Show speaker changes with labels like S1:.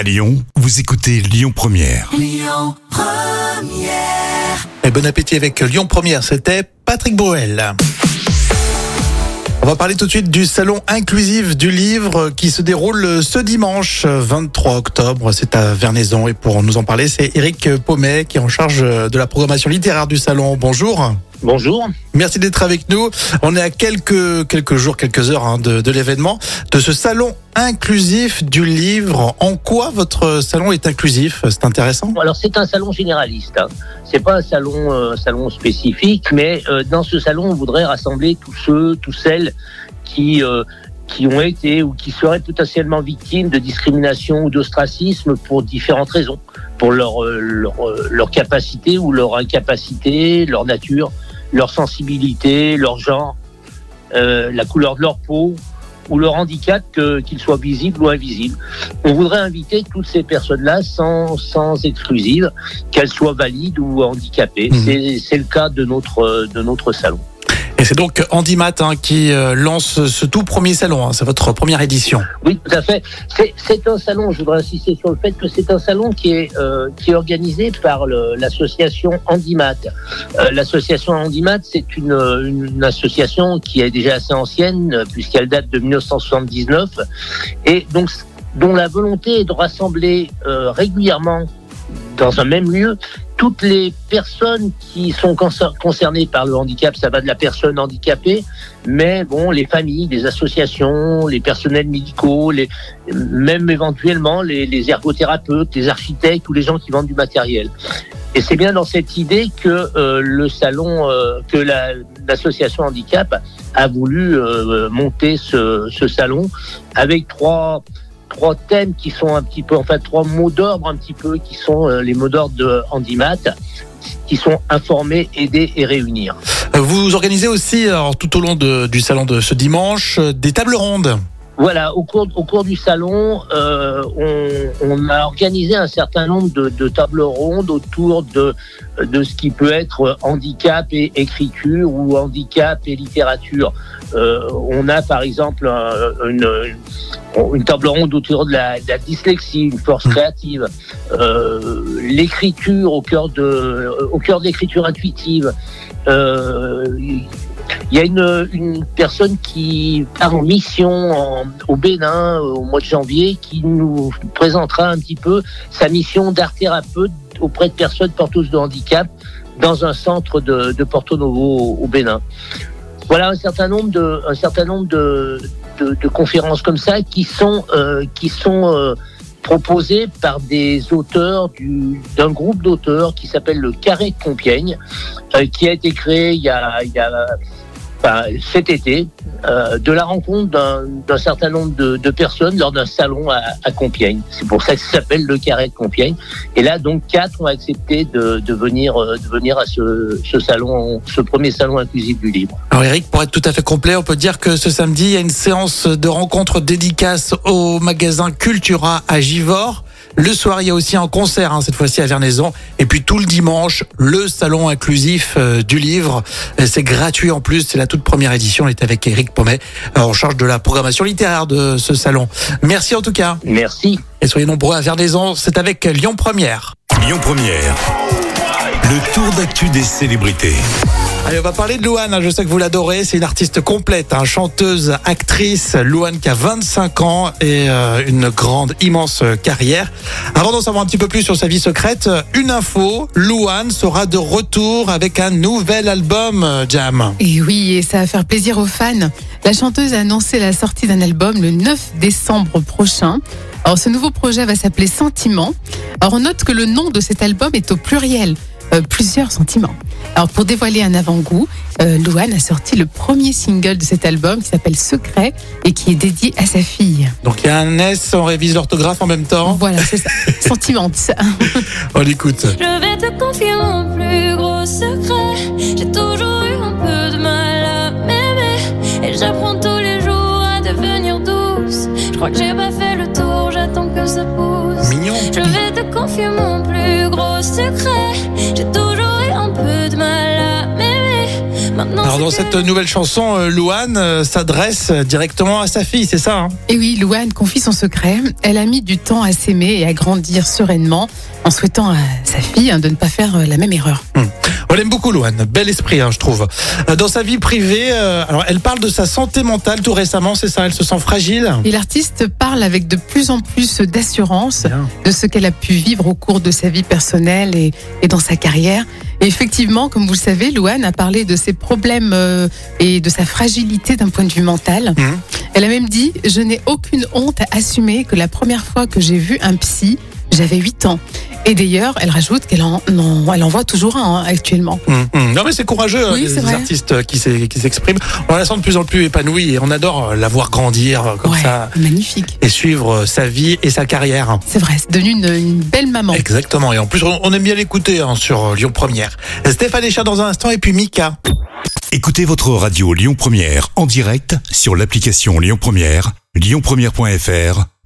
S1: À Lyon, vous écoutez Lyon Première.
S2: Et bon appétit avec Lyon Première, c'était Patrick Bruel. On va parler tout de suite du salon inclusif du livre qui se déroule ce dimanche 23 octobre. C'est à Vernaison et pour nous en parler, c'est Eric Paumet qui est en charge de la programmation littéraire du salon. Bonjour.
S3: Bonjour.
S2: Merci d'être avec nous. On est à quelques quelques jours, quelques heures hein, de, de l'événement, de ce salon inclusif du livre. En quoi votre salon est inclusif? C'est intéressant.
S3: Alors c'est un salon généraliste. Hein. C'est pas un salon euh, salon spécifique, mais euh, dans ce salon, on voudrait rassembler tous ceux, tous celles qui euh, qui ont été ou qui seraient potentiellement victimes de discrimination ou d'ostracisme pour différentes raisons, pour leur, leur, leur capacité ou leur incapacité, leur nature, leur sensibilité, leur genre, euh, la couleur de leur peau ou leur handicap, que- qu'il soit visible ou invisible. On voudrait inviter toutes ces personnes-là sans, sans exclusive, qu'elles soient valides ou handicapées. C'est- C'est le cas de notre, de notre salon.
S2: Et c'est donc Handimat hein, qui euh, lance ce tout premier salon. hein. C'est votre première édition.
S3: Oui, tout à fait. C'est- un salon, je voudrais insister sur le fait que c'est un salon qui est, euh, qui est organisé par l'association Handimat. Euh, l'association Handimat, c'est une, association qui est déjà assez ancienne, puisqu'elle date de 1979, et donc dont la volonté est de rassembler euh, régulièrement dans un même lieu toutes les personnes qui sont concer- concernées par le handicap, ça va de la personne handicapée, mais bon, les familles, les associations, les personnels médicaux, les, même éventuellement les, ergothérapeutes, les architectes ou les gens qui vendent du matériel. Et c'est bien dans cette idée que euh, le salon, euh, que la- l'association handicap a voulu euh, monter ce salon avec trois trois thèmes qui sont un petit peu, enfin trois mots d'ordre un petit peu, qui sont euh, les mots d'ordre de Handimat, qui sont informer, aider et réunir.
S2: Euh, Vous organisez aussi, alors, tout au long du salon de ce dimanche, euh, des tables rondes.
S3: Voilà, au cours, au cours du salon, euh, on, on a organisé un certain nombre de, de tables rondes autour de, de ce qui peut être handicap et écriture ou handicap et littérature. Euh, on a par exemple un- une, une table ronde autour de la, de la dyslexie, une force créative, euh, l'écriture au cœur de, au cœur de l'écriture intuitive. Euh, il y a une, personne qui part en mission au Bénin au mois de janvier qui nous présentera un petit peu sa mission d'art thérapeute auprès de personnes porteuses de handicap dans un centre de, Porto Novo au Bénin. Voilà un certain nombre de, conférences comme ça qui sont, euh, euh, proposées par des auteurs du- d'un groupe d'auteurs qui s'appelle le Carré de Compiègne, euh, qui a été créé il y a enfin, cet été, euh, de la rencontre d'un d'un certain nombre de, de personnes lors d'un salon à, à Compiègne. C'est pour ça que ça s'appelle le Carré de Compiègne. Et là, donc, quatre ont accepté de, de venir, euh, de venir à ce, ce salon, ce premier salon inclusif du livre.
S2: Alors Eric, pour être tout à fait complet, on peut dire que ce samedi, il y a une séance de rencontre dédicace au magasin Cultura à Givors. Le soir, il y a aussi un concert, hein, cette fois-ci à Vernaison. Et puis tout le dimanche, le salon inclusif euh, du livre. C'est gratuit en plus, c'est la toute première édition. On est avec Eric Pommet, euh, en charge de la programmation littéraire de ce salon. Merci en tout cas.
S3: Merci.
S2: Et soyez nombreux à Vernaison, c'est avec Lyon Première.
S1: Lyon Première. Le tour d'actu des célébrités.
S2: Allez, on va parler de Louane. hein. Je sais que vous l'adorez. C'est une artiste complète, hein. chanteuse, actrice. Louane qui a 25 ans et euh, une grande, immense carrière. Avant d'en savoir un petit peu plus sur sa vie secrète, une info. Louane sera de retour avec un nouvel album, euh, Jam.
S4: Et oui, et ça va faire plaisir aux fans. La chanteuse a annoncé la sortie d'un album le 9 décembre prochain. Alors, ce nouveau projet va s'appeler Sentiment. Alors, on note que le nom de cet album est au pluriel. Euh, plusieurs sentiments. Alors, pour dévoiler un avant-goût, euh, Louane a sorti le premier single de cet album qui s'appelle Secret et qui est dédié à sa fille.
S2: Donc il y a un S, on révise l'orthographe en même temps.
S4: Voilà, c'est ça. Sentiment. ça.
S2: On l'écoute.
S5: Je vais te confier mon plus gros secret. J'ai toujours eu un peu de mal à m'aimer. Et j'apprends tous les jours à devenir douce. Je crois que j'ai pas fait le tour, j'attends que ça pousse.
S2: Mignon.
S5: Je vais te confier mon plus gros secret. Maintenant,
S2: Alors dans cette nouvelle chanson, euh, Louane euh, s'adresse directement à sa fille, c'est ça hein
S4: Et oui, Louane confie son secret. Elle a mis du temps à s'aimer et à grandir sereinement en souhaitant à sa fille hein, de ne pas faire euh, la même erreur.
S2: On l'aime beaucoup, Louane. Bel esprit, hein, je trouve. Dans sa vie privée, euh, alors elle parle de sa santé mentale tout récemment, c'est ça Elle se sent fragile
S4: Et l'artiste parle avec de plus en plus d'assurance de ce qu'elle a pu vivre au cours de sa vie personnelle et, et dans sa carrière. Et effectivement, comme vous le savez, Louane a parlé de ses problèmes euh, et de sa fragilité d'un point de vue mental.
S2: Mhm.
S4: Elle a même dit Je n'ai aucune honte à assumer que la première fois que j'ai vu un psy, j'avais 8 ans. Et d'ailleurs, elle rajoute qu'elle en, en- elle en voit toujours un hein, actuellement.
S2: Hum, hum. Non mais c'est courageux,
S4: Oui,
S2: euh,
S4: c'est
S2: les
S4: vrai.
S2: artistes qui s'expriment. On la sent de plus en plus épanouie et on adore euh, la voir grandir euh, comme
S4: ouais,
S2: ça
S4: magnifique.
S2: et suivre sa vie et sa carrière.
S4: C'est vrai, c'est devenu une, une belle maman.
S2: Exactement. Et en plus, on on aime bien l'écouter hein, sur Lyon Première. Stéphane Echa dans un instant et puis Mika.
S1: Écoutez votre radio Lyon Première en direct sur l'application Lyon Première, lyonpremière.fr